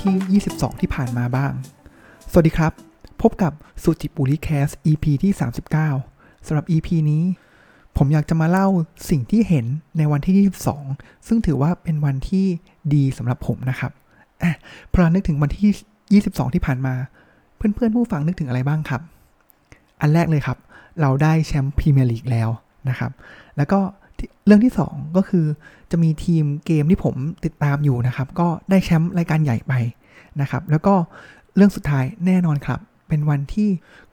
ที่ 22 ที่ผ่านมาบ้าง สวัสดีครับ พบกับสุจิปุริแคส EP ที่ 39สำหรับ EP นี้ ผมอยากจะมาเล่าสิ่งที่เห็นในวันที่ 22 ซึ่งถือว่าเป็นวันที่ดีสำหรับผมนะครับอะพอนึกถึงวันที่ 22 ที่ผ่านมา เพื่อนๆผู้ฟังนึกถึงอะไรบ้างครับ อันแรกเลยครับ เราได้แชมป์พรีเมียร์ลีกแล้วนะครับ แล้วก็ เรื่องที่ 2 ก็คือจะมีทีมเกมที่ผมติดตามอยู่นะครับ ก็ได้แชมป์รายการใหญ่ไปนะครับ แล้วก็เรื่องสุดท้ายแน่นอนครับ เป็นวันที่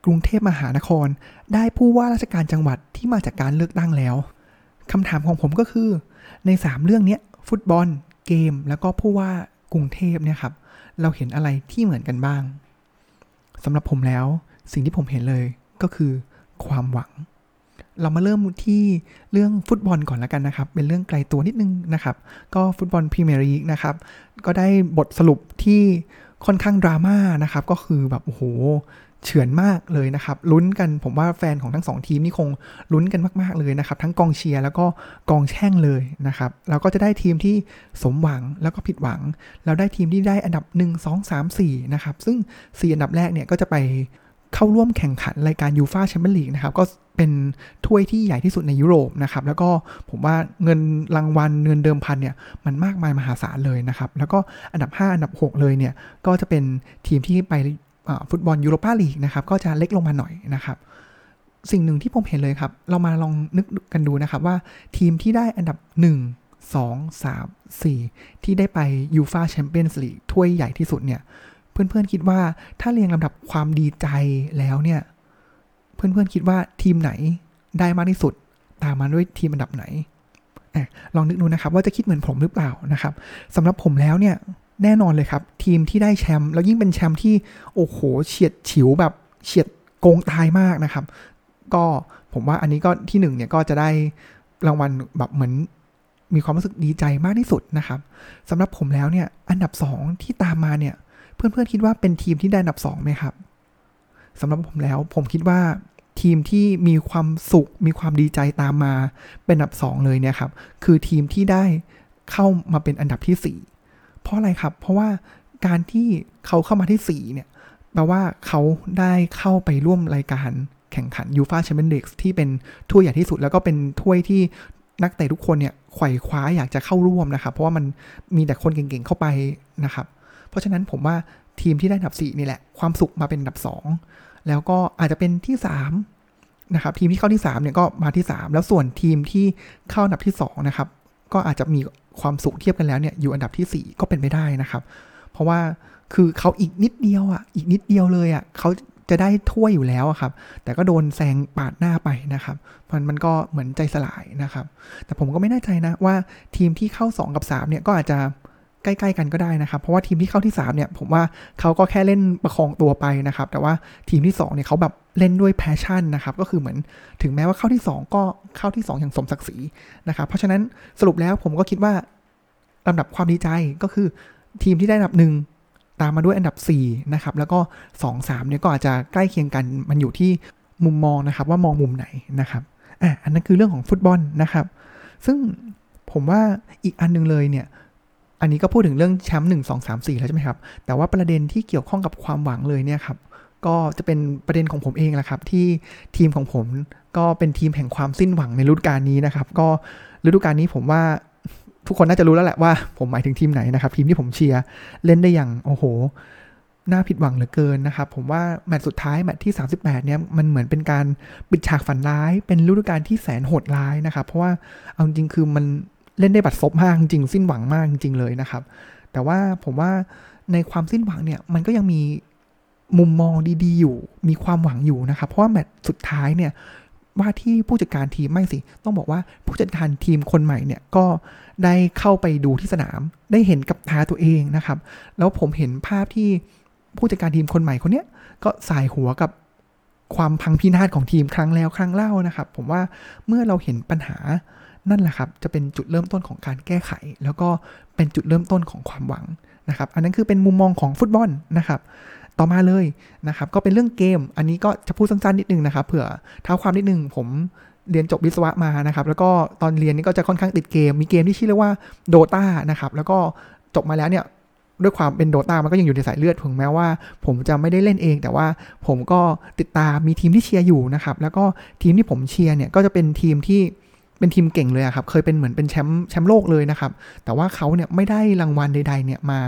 กรุงเทพมหานคร ได้ผู้ว่าราชการจังหวัดที่มาจากการเลือกตั้งแล้วคำถามของผมก็คือ ใน 3 เรื่องนี้ฟุตบอล เกม แล้วก็ผู้ว่ากรุงเทพเนี่ยครับ เราเห็นอะไรที่เหมือนกันบ้างสำหรับผมแล้ว สิ่งที่ผมเห็นเลยก็คือความหวัง เรามาเริ่มที่เรื่องฟุตบอลก่อนแล้วกันนะครับ เป็นเรื่องไกลตัวนิดนึงนะครับ ก็ฟุตบอลพรีเมียร์ลีกนะครับ ก็ได้บทสรุปที่ค่อนข้างดราม่านะครับ ก็คือแบบโอ้โหเฉือนมากเลยนะครับ ลุ้นกันผมว่าแฟนของทั้งสองทีมนี่คงลุ้นกันมาก ๆ เลยนะครับ ทั้งกองเชียร์แล้วก็กองแช่งเลยนะครับแล้วก็จะได้ทีมที่สมหวังแล้วก็ผิดหวัง แล้วได้ทีมที่ได้อันดับ 1 2 3 4นะครับซึ่ง 4 อันดับแรกเนี่ยก็จะไป เข้าร่วมแข่งขันรายการยูฟาแชมเปี้ยนลีกนะครับ ก็เป็นถ้วยที่ใหญ่ที่สุดในยุโรปนะครับ แล้วก็ผมว่าเงินรางวัลเงินเดิมพันเนี่ย มันมากมายมหาศาลเลยนะครับ แล้วก็อันดับ 5 อันดับ 6 เลยเนี่ย ก็จะเป็นทีมที่ไปฟุตบอลยูโรปาลีกนะครับ ก็จะเล็กลงมาหน่อยนะครับ สิ่งหนึ่งที่ผมเห็นเลยครับ เรามาลองนึกกันดูนะครับว่าทีมที่ได้อันดับ 1 2 3 4 ที่ได้ไปยูฟาแชมเปี้ยนส์ลีกถ้วยใหญ่ที่สุดเนี่ย เพื่อนๆคิดว่าถ้าเรียงลำดับความดีใจแล้วเนี่ย เพื่อนๆคิดว่าทีมไหนได้มากที่สุด ตามมาด้วยทีมอันดับไหนลองนึกดูนะครับ ว่าจะคิดเหมือนผมหรือเปล่านะครับสำหรับผมแล้วเนี่ยแน่นอนเลยครับ ทีมที่ได้แชมป์แล้วยิ่งเป็นแชมป์ที่โอ้โหเฉียดฉิวแบบเฉียดโกงตายมากนะครับ ก็ผมว่าอันนี้ก็ที่หนึ่งเนี่ยก็จะได้รางวัลแบบเหมือนมีความรู้สึกดีใจมากที่สุดนะครับสำหรับผมแล้วเนี่ยอันดับสองที่ตามมาเนี่ย เพื่อนๆคิดว่าเป็นทีมที่ได้อันดับสองไหมครับสำหรับผมแล้วผมคิดว่าทีมที่มีความสุขมีความดีใจตามมาเป็นอันดับสองเลยเนี่ยครับคือทีมที่ได้เข้ามาเป็นอันดับที่สี่เพราะอะไรครับ เพราะว่าการที่เขาเข้ามาที่4เนี่ยแปลว่าเขาได้เข้าไปร่วมรายการแข่งขันยูฟาแชมเปี้ยนลีกที่เป็นถ้วยใหญ่ที่สุด แล้วก็เป็นถ้วยที่นักเตะทุกคนเนี่ยไขว่คว้าอยากจะเข้าร่วมนะครับ เพราะว่ามันมีแต่คนเก่งๆเข้าไปนะครับ เพราะฉะนั้นผมว่าทีมที่ได้อันดับ 4 นี่แหละ ความสุขมาเป็นอันดับ 2 แล้วก็อาจจะเป็นที่ 3 นะครับ ทีมที่เข้าที่ 3 เนี่ยก็มาที่ 3 แล้วส่วนทีมที่เข้าอันดับที่ 2 นะครับ ก็อาจจะมีความสุขเทียบกันแล้วเนี่ยอยู่อันดับที่ 4 ก็เป็นไปได้นะครับ เพราะว่าคือเขาอีกนิดเดียวอะอีกนิดเดียวเลยอะเขาจะได้ถ้วยอยู่แล้วครับ แต่ก็โดนแซงปาดหน้าไปนะครับมันมันก็เหมือนใจสลายนะครับ แต่ผมก็ไม่แน่ใจนะว่าทีมที่เข้า 2 กับ 3 เนี่ยก็อาจจะ ใกล้ๆกันก็ได้นะครับ เพราะว่าทีมที่เข้าที่3เนี่ยผมว่าเขาก็แค่เล่นประคองตัวไปนะครับ แต่ว่าทีมที่2เนี่ยเขาแบบเล่นด้วยแพชชั่นนะครับ ก็คือเหมือนถึงแม้ว่าเข้าที่ 2 ก็เข้าที่ 2 อย่างสมศักดิ์ศรีนะครับ เพราะฉะนั้นสรุปแล้วผมก็คิดว่าลำดับความดีใจก็คือทีมที่ได้อันดับหนึ่งตามมาด้วยอันดับ4นะครับ แล้วก็ 2 3เนี่ยก็อาจจะใกล้เคียงกัน มันอยู่ที่มุมมองนะครับ ว่ามองมุมไหนนะครับ อะ อันนั้นคือเรื่องของฟุตบอลนะครับ ซึ่งผมว่าอีกอันนึงเลยเนี่ย อันนี้ก็พูดถึงเรื่องแชมป์หนึ่งสองสามสี่แล้วใช่ไหมครับ แต่ว่าประเด็นที่เกี่ยวข้องกับความหวังเลยเนี่ยครับ ก็จะเป็นประเด็นของผมเองแหละครับ ที่ทีมของผมก็เป็นทีมแห่งความสิ้นหวังในฤดูกาลนี้นะครับ ก็ฤดูกาลนี้ผมว่าทุกคนน่าจะรู้แล้วแหละว่าผมหมายถึงทีมไหนนะครับ ทีมที่ผมเชียร์เล่นได้อย่างโอ้โหน่าผิดหวังเหลือเกินนะครับ ผมว่าแมตช์สุดท้ายแมตช์ที่ 38 เนี่ยมันเหมือนเป็นการปิดฉากฝันร้าย เป็นฤดูกาลที่แสนโหดร้ายนะครับ เพราะว่าเอาจริงคือมัน เล่นได้บัดซบมากจริงสิ้นหวังมากจริงเลยนะครับ แต่ว่าผมว่าในความสิ้นหวังเนี่ยมันก็ยังมีมุมมองดีๆอยู่ มีความหวังอยู่นะครับ เพราะว่าแมตช์สุดท้ายเนี่ยว่าที่ผู้จัดการทีมไม่สิ ต้องบอกว่าผู้จัดการทีมคนใหม่เนี่ยก็ได้เข้าไปดูที่สนาม ได้เห็นกับตาตัวเองนะครับ แล้วผมเห็นภาพที่ผู้จัดการทีมคนใหม่คนเนี้ยก็สายหัวกับความพังพินาศของทีมครั้งแล้วครั้งเล่านะครับ ผมว่าเมื่อเราเห็นปัญหา นั่นแหละครับจะเป็นจุดเริ่มต้นของการแก้ไข แล้วก็เป็นจุดเริ่มต้นของความหวังนะครับ อันนั้นคือเป็นมุมมองของฟุตบอลนะครับต่อมาเลยนะครับ ก็เป็นเรื่องเกม อันนี้ก็จะพูดสั้นๆนิดนึงนะครับ เผื่อเท้าความนิดนึงผมเรียนจบวิศวะมานะครับ แล้วก็ตอนเรียนนี่ก็จะค่อนข้างติดเกม มีเกมที่ชื่อเรียกว่าโดตานะครับ แล้วก็จบมาแล้วเนี่ยด้วยความเป็นโดตามันก็ยังอยู่ในสายเลือดถึงแม้ว่า ผมจะไม่ได้เล่นเอง แต่ว่าผมก็ติดตามมีทีมที่เชียร์อยู่นะครับ แล้วก็ทีมที่ผมเชียร์เนี่ยก็จะเป็นทีมที่ เป็นทีมเก่งเลยครับ เคยเป็นเหมือนเป็นแชมป์แชมป์โลกเลยนะครับ แต่ว่าเขาเนี่ยไม่ได้รางวัลใดๆเนี่ยมา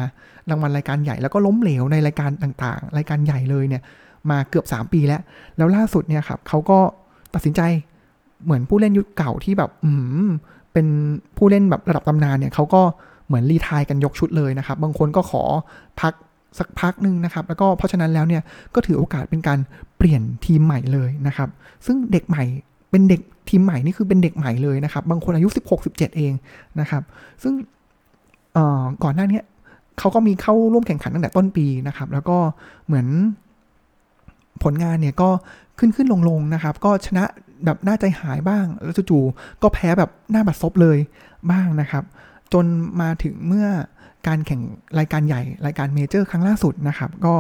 รางวัลรายการใหญ่แล้วก็ล้มเหลวในรายการต่างๆ รายการใหญ่เลยเนี่ยมาเกือบ 3 ปีแล้ว แล้วล่าสุดเนี่ยครับเขาก็ตัดสินใจเหมือนผู้เล่นยุคเก่าที่แบบอืมเป็นผู้เล่นแบบระดับตำนานเนี่ยเขาก็เหมือนรีทายกันยกชุดเลยนะครับ บางคนก็ขอพักสักพักหนึ่งนะครับ แล้วก็เพราะฉะนั้นแล้วเนี่ยก็ถือโอกาสเป็นการเปลี่ยนทีมใหม่เลยนะครับ ซึ่งเด็กใหม่ เป็นเด็กทีมใหม่นี่คือเป็นเด็กใหม่เลยนะครับ บางคนอายุ 16 17 เองนะครับ ซึ่งก่อนหน้านี้เขาก็มีเข้าร่วมแข่งขันตั้งแต่ต้นปีนะครับ แล้วก็เหมือนผลงานเนี่ยก็ขึ้นขึ้นลงลงนะครับ ก็ชนะแบบน่าใจหายบ้าง แล้วจู่ๆก็แพ้แบบหน้าบัดซบเลยบ้างนะครับ จนมาถึงเมื่อการแข่งรายการใหญ่รายการเมเจอร์ครั้งล่าสุดนะครับ ก็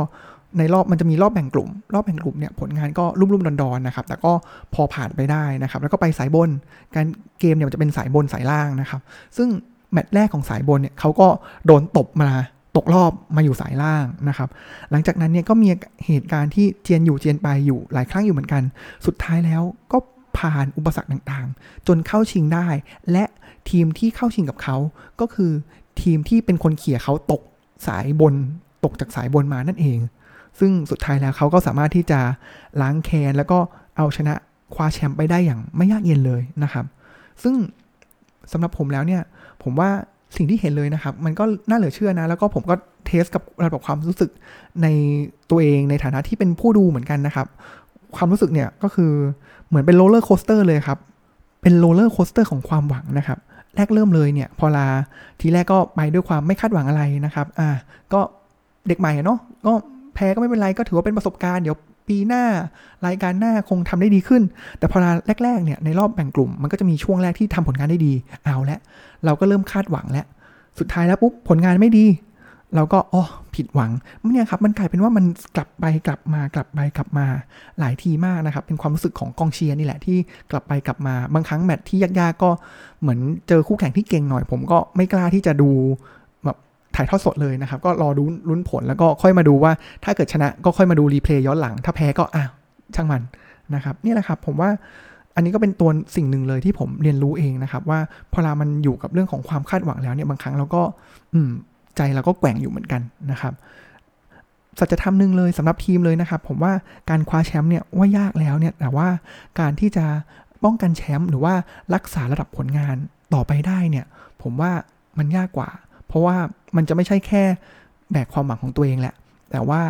ในรอบมันจะมีรอบแบ่งกลุ่ม รอบแบ่งกลุ่มเนี่ยผลงานก็รุ่มๆดอนๆนะครับแต่ก็พอผ่านไปได้นะครับ แล้วก็ไปสายบน การเกมเนี่ยมันจะเป็นสายบนสายล่างนะครับ ซึ่งแมตช์แรกของสายบนเนี่ยเขาก็โดนตบมาตกรอบมาอยู่สายล่างนะครับ หลังจากนั้นเนี่ยก็มีเหตุการณ์ที่เจียนอยู่เจียนไปอยู่หลายครั้งอยู่เหมือนกัน สุดท้ายแล้วก็ผ่านอุปสรรคต่างๆ จนเข้าชิงได้ และทีมที่เข้าชิงกับเขาก็คือทีมที่เป็นคนเขี่ยเขาตกสายบนตกจากสายบนมานั่นเอง ซึ่งสุดท้ายแล้วเขาก็สามารถที่จะล้างแค้นแล้วก็เอาชนะคว้าแชมป์ไปได้อย่างไม่ยากเย็นเลยนะครับ ซึ่งสำหรับผมแล้วเนี่ยผมว่าสิ่งที่เห็นเลยนะครับ มันก็น่าเหลือเชื่อนะ แล้วก็ผมก็ test กับระดับความรู้สึกในตัวเองในฐานะที่เป็นผู้ดูเหมือนกันนะครับ ความรู้สึกเนี่ยก็คือเหมือนเป็น roller coaster เลยครับ เป็น roller coaster ของความหวังนะครับ แรกเริ่มเลยเนี่ย พอลาทีแรกก็ไปด้วยความไม่คาดหวังอะไรนะครับ อ่า ก็เด็กใหม่เนาะก็ แพ้ก็ไม่เป็นไรก็ถือว่าเป็นประสบการณ์เดี๋ยวปีหน้ารายการหน้าคงทำได้ดีขึ้น แต่พอแรกๆเนี่ยในรอบแบ่งกลุ่มมันก็จะมีช่วงแรกที่ทำผลงานได้ดีเอาละเราก็เริ่มคาดหวังแล้วสุดท้ายแล้วปุ๊บผลงานไม่ดี เราก็อ๋อผิดหวังเนี่ยครับมันกลายเป็นว่ามันกลับไปกลับมากลับไปกลับมาหลายทีมากนะครับ เป็นความรู้สึกของกองเชียร์นี่แหละที่กลับไปกลับมาบางครั้งแมตช์ที่ยากๆก็เหมือนเจอคู่แข่งที่เก่งหน่อย ผมก็ไม่กล้าที่จะดู ถ่ายทอดสดเลยนะครับ ก็รอดูลุ้นผลแล้วก็ค่อยมาดูว่าถ้าเกิดชนะก็ค่อยมาดูรีเพลย์ย้อนหลัง ถ้าแพ้ก็อ้าวช่างมันนะครับนี่แหละครับผมว่าอันนี้ก็เป็นตัวสิ่งหนึ่งเลยที่ผมเรียนรู้เองนะครับ ว่าพอเรามันอยู่กับเรื่องของความคาดหวังแล้วเนี่ยบางครั้งเราก็อืมใจเราก็แกว่งอยู่เหมือนกันนะครับสัจธรรมหนึ่งเลยสำหรับทีมเลยนะครับ ผมว่าการคว้าแชมป์เนี่ยว่ายากแล้วเนี่ยแต่ว่าการที่จะป้องกันแชมป์หรือว่ารักษาระดับผลงานต่อไปได้เนี่ย ผมว่ามันยากกว่า เพราะว่า มันจะไม่ใช่แค่แบกความหวังของตัวเองแหละ แต่ว่า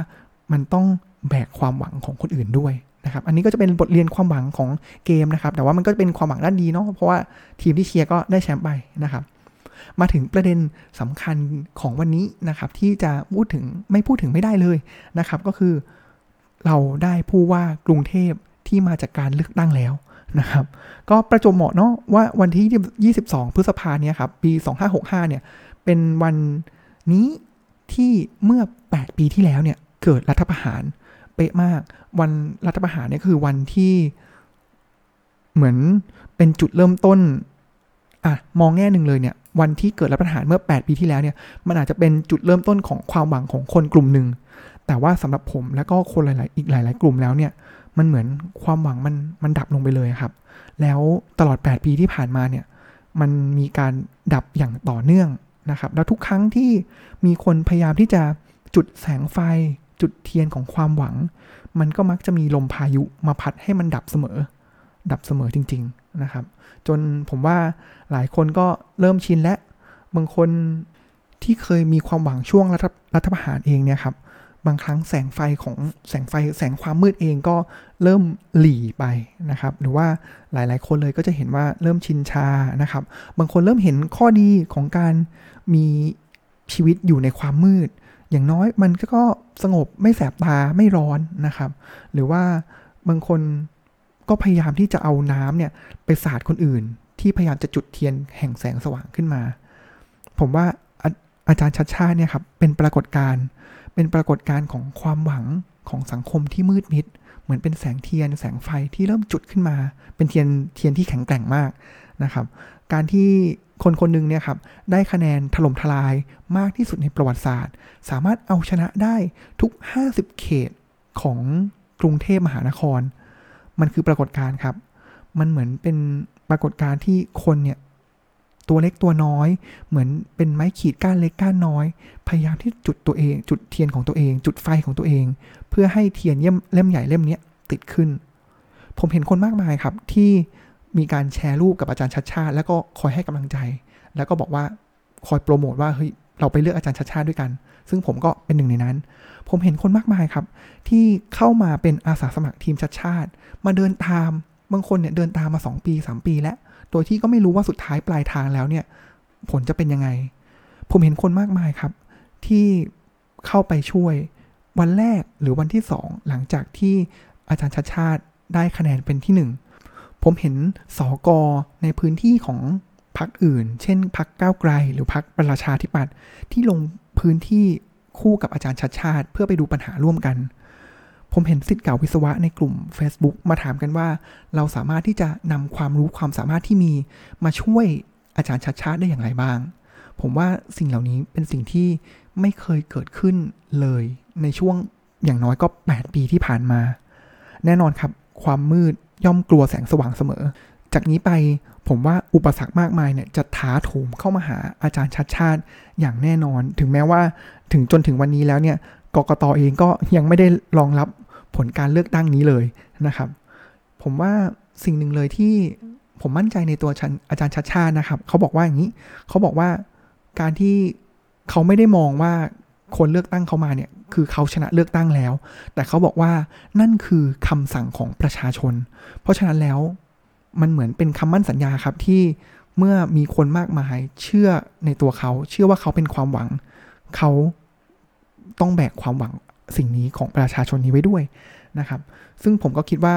มันต้องแบกความหวังของคนอื่นด้วยนะครับอันนี้ก็จะเป็นบทเรียนความหวังของเกมนะครับ แต่ว่ามันก็เป็นความหวังด้านดีเนาะเพราะว่าทีมที่เชียร์ก็ได้แชมป์ไปนะครับ มาถึงประเด็นสำคัญของวันนี้นะครับ ที่จะพูดถึงไม่พูดถึงไม่ได้เลยนะครับ ก็คือเราได้ผู้ว่ากรุงเทพที่มาจากการเลือกตั้งแล้วนะครับ ก็ประจบเหมาะเนาะว่าวันที่ 22 พฤษภาเนี่ยครับปี 2565 เนี่ย เป็นวันนี้ที่เมื่อ 8 ปีที่แล้วเนี่ยเกิดรัฐประหารเป๊ะมาก วันรัฐประหารเนี่ยคือวันที่เหมือนเป็นจุดเริ่มต้นอะมองแง่หนึ่งเลยเนี่ยวันที่เกิดรัฐประหารเมื่อ 8 ปีที่แล้วเนี่ยมันอาจจะเป็นจุดเริ่มต้นของความหวังของคนกลุ่มหนึ่งแต่ว่าสำหรับผมแล้วก็คนหลาย ๆ อีกหลาย ๆ กลุ่มแล้วเนี่ยมันเหมือนความหวังมันมันดับลงไปเลยครับ แล้วตลอด 8 ปีที่ผ่านมาเนี่ยมันมีการดับอย่างต่อเนื่อง นะครับ แล้วทุกครั้งที่มีคนพยายามที่จะจุดแสงไฟ จุดเทียนของความหวัง มันก็มักจะมีลมพายุมาพัดให้มันดับเสมอ ดับเสมอจริง ๆนะครับ จนผมว่าหลายคนก็เริ่มชินและบางคนที่เคยมีความหวังช่วงรัฐรัฐประหารเองเนี่ยครับ บางครั้งแสงไฟของแสงไฟแสงความมืดเองก็เริ่มหลีไปนะครับ หรือว่าหลายๆ คนเลยก็จะเห็นว่าเริ่มชินชานะครับ บางคนเริ่มเห็นข้อดีของการมีชีวิตอยู่ในความมืด อย่างน้อยมันก็สงบไม่แสบตาไม่ร้อนนะครับ หรือว่าบางคนก็พยายามที่จะเอาน้ำเนี่ยไปสาดคนอื่น ที่พยายามจะจุดเทียนแห่งแสงสว่างขึ้นมา ผมว่าอาอาจารย์ชัดชาติเนี่ยครับเป็นปรากฏการณ์ เป็นปรากฏการณ์ของความหวังของสังคมที่มืดมิด เหมือนเป็นแสงเทียน แสงไฟที่เริ่มจุดขึ้นมา เป็นเทียนเทียนที่แข็งแกร่งมากนะครับ การที่คนคนหนึ่งเนี่ยครับได้คะแนนถล่มทลายมากที่สุดในประวัติศาสตร์ สามารถเอาชนะได้ทุก 50 เขตของกรุงเทพมหานคร มันคือปรากฏการณ์ครับ มันเหมือนเป็นปรากฏการณ์ที่คนเนี่ย ตัวเล็กตัวน้อย เหมือนเป็นไม้ขีดก้านเล็กก้านน้อย พยายามที่จุดตัวเอง จุดเทียนของตัวเอง จุดไฟของตัวเอง เพื่อให้เทียนเล่มเล่มใหญ่เล่มนี้ติดขึ้น ผมเห็นคนมากมายครับที่มีการแชร์รูปกับอาจารย์ชัดชาติ แล้วก็คอยให้กำลังใจ แล้วก็บอกว่าคอยโปรโมทว่าเฮ้ยเราไปเลือกอาจารย์ชัดชาติด้วยกัน ซึ่งผมก็เป็นหนึ่งในนั้น ผมเห็นคนมากมายครับ ที่เข้ามาเป็นอาสาสมัครทีมชัดชาติ มาเดินตามบางคนเนี่ยเดินตามมา 2 ปี 3 ปีแล้ว โดยที่ก็ไม่รู้ว่าสุดท้ายปลายทางแล้วเนี่ย ผลจะเป็นยังไง ผมเห็นคนมากมายครับ ที่เข้าไปช่วยวันแรกหรือวันที่สองหลังจากที่อาจารย์ชัดชาติได้คะแนนเป็นที่หนึ่งผมเห็นสอกอในพื้นที่ของพรรคอื่น เช่นพรรคก้าวไกล หรือพรรคประชาธิปัตย์ที่ลงพื้นที่คู่กับอาจารย์ชัดชาติ เพื่อไปดูปัญหาร่วมกัน ผมเห็นสิทธิ์เก่าวิศวะในกลุ่ม Facebook มาถามกันว่า เราสามารถที่จะนำความรู้ความสามารถที่มี มาช่วยอาจารย์ชัดชาติได้อย่างไรบ้าง ผมว่าสิ่งเหล่านี้เป็นสิ่งที่ไม่เคยเกิดขึ้นเลยในช่วงอย่างน้อยก็ 8 ปีที่ผ่านมา แน่นอนครับ ความมืดย่อมกลัวแสงสว่างเสมอ จากนี้ไปผมว่าอุปสรรคมากมายเนี่ยจะท้าโถมเข้ามาหาอาจารย์ชัดชาติอย่างแน่นอน ถึงแม้ว่าถึงจนถึงวันนี้แล้วเนี่ยกกตเองก็ยังไม่ได้รองรับ ผลการเลือกตั้งนี้เลยนะครับ ผมว่าสิ่งหนึ่งเลยที่ผมมั่นใจในตัวอาจารย์ชัดชาตินะครับ เขาบอกว่าอย่างนี้ เขาบอกว่าการที่เขาไม่ได้มองว่าคนเลือกตั้งเขามาเนี่ยคือเขาชนะเลือกตั้งแล้ว แต่เขาบอกว่านั่นคือคำสั่งของประชาชน เพราะฉะนั้นแล้วมันเหมือนเป็นคำมั่นสัญญาครับที่เมื่อมีคนมากมายเชื่อในตัวเขา เชื่อว่าเขาเป็นความหวัง เขาต้องแบกความหวัง สิ่งนี้ของประชาชนนี้ไว้ด้วยนะครับ ซึ่งผมก็คิดว่า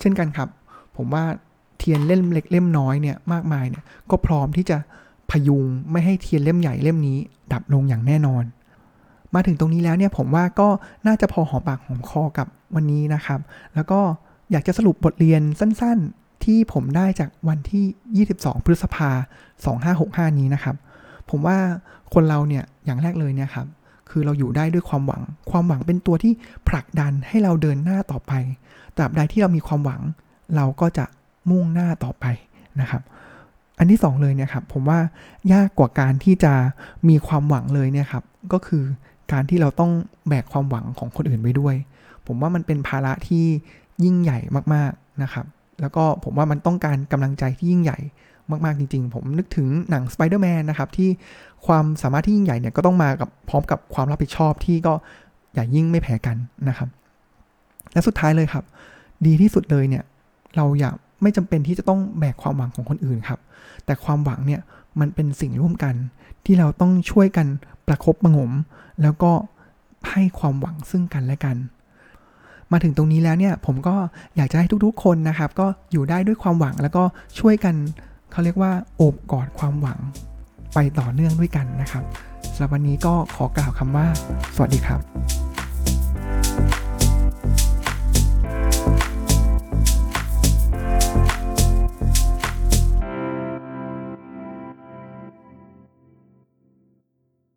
เช่นกันครับ ผมว่าเทียนเล่มเล็กเล่มน้อยเนี่ยมากมายเนี่ยก็พร้อมที่จะพยุงไม่ให้เทียนเล่มใหญ่เล่มนี้ ดับลงอย่างแน่นอน มาถึงตรงนี้แล้วเนี่ยผมว่าก็น่าจะพอหอมปากหอมคอกับวันนี้นะครับ แล้วก็อยากจะสรุปบทเรียนสั้นๆ ที่ผมได้จากวันที่ 22 พฤษภา 2565 นี้นะครับ ผมว่าคนเราเนี่ยอย่างแรกเลยเนี่ยครับ คือเราอยู่ได้ด้วยความหวัง ความหวังเป็นตัวที่ผลักดันให้เราเดินหน้าต่อไป ตราบใดที่เรามีความหวัง เราก็จะมุ่งหน้าต่อไปนะครับ อันที่สองเลยเนี่ยครับ ผมว่ายากกว่าการที่จะมีความหวังเลยเนี่ยครับ ก็คือการที่เราต้องแบกความหวังของคนอื่นไว้ด้วย ผมว่ามันเป็นภาระที่ยิ่งใหญ่มากๆนะครับ แล้วก็ผมว่ามันต้องการกำลังใจที่ยิ่งใหญ่มาก ๆ จริง ๆ ผมนึกถึงหนัง Spider-Man นนะครับ ที่ความสามารถที่ยิ่งใหญ่เนี่ยก็ต้องมากับพร้อมกับความรับผิดชอบที่ก็ใหญ่ยิ่งไม่แพ้กันนะครับ และสุดท้ายเลยครับ ดีที่สุดเลยเนี่ย เราอย่าไม่จำเป็นที่จะต้องแบกความหวังของคนอื่นครับ แต่ความหวังเนี่ยมันเป็นสิ่งร่วมกัน ที่เราต้องช่วยกันประครบประงม แล้วก็ให้ความหวังซึ่งกันและกัน มาถึงตรงนี้แล้วเนี่ยผมก็อยากจะให้ทุกๆคนนะครับ ก็อยู่ได้ด้วยความหวังแล้วก็ช่วยกันเขาเรียกว่าโอบกอดความหวังไปต่อเนื่องด้วยกันนะครับสำหรับวันนี้ก็ขอกล่าวคำว่า สวัสดีครับ